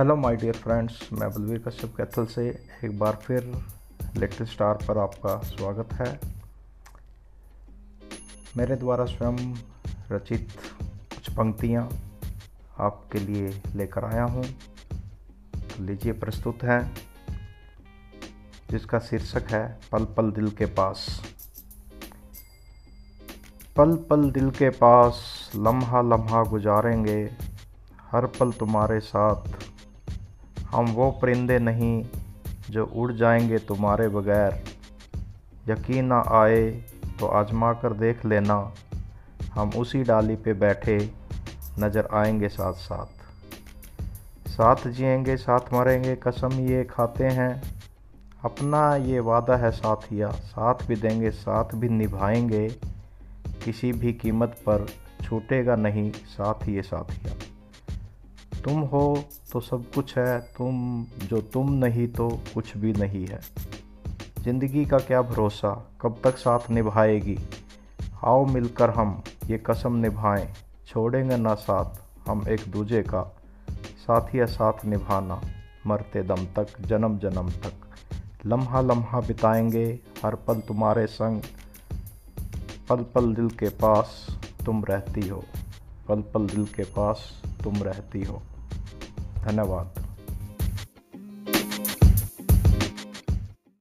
Hello my dear friends मैं बलवीर कश्यप कैथल से एक बार फिर लिटिल स्टार पर आपका स्वागत है। मेरे द्वारा स्वयं रचित कुछ पंक्तियाँ आपके लिए लेकर आया हूँ। तो लीजिए प्रस्तुत हैं, जिसका शीर्षक है, पल पल दिल के पास। पल पल दिल के पास लम्हा लम्हा गुजारेंगे, हर पल तुम्हारे साथ हम वो परिंदे नहीं जो उड़ जाएँगे तुम्हारे बगैर। यकीन ना आए तो आजमा कर देख लेना, हम उसी डाली पे बैठे नज़र आएँगे साथ साथ। साथ जिएँगे, साथ मरेंगे, कसम ये खाते हैं। अपना ये वादा है साथिया, साथ भी देंगे, साथ भी निभाएँगे। किसी भी कीमत पर छूटेगा नहीं साथ ये साथिया। तुम हो तो सब कुछ है, तुम जो तुम नहीं तो कुछ भी नहीं है। ज़िंदगी का क्या भरोसा? कब तक साथ निभाएगी? आओ मिलकर हम ये कसम निभाएँ। छोड़ेंगे ना साथ हम एक दूजे का। साथ ही साथ निभाना, मरते दम तक, जन्म जन्म तक। लम्हा लम्हा बिताएँगे, हर पल तुम्हारे संग। पल पल दिल के पास तुम रहती हो, पल पल दिल के पास तुम रहती हो। धन्यवाद।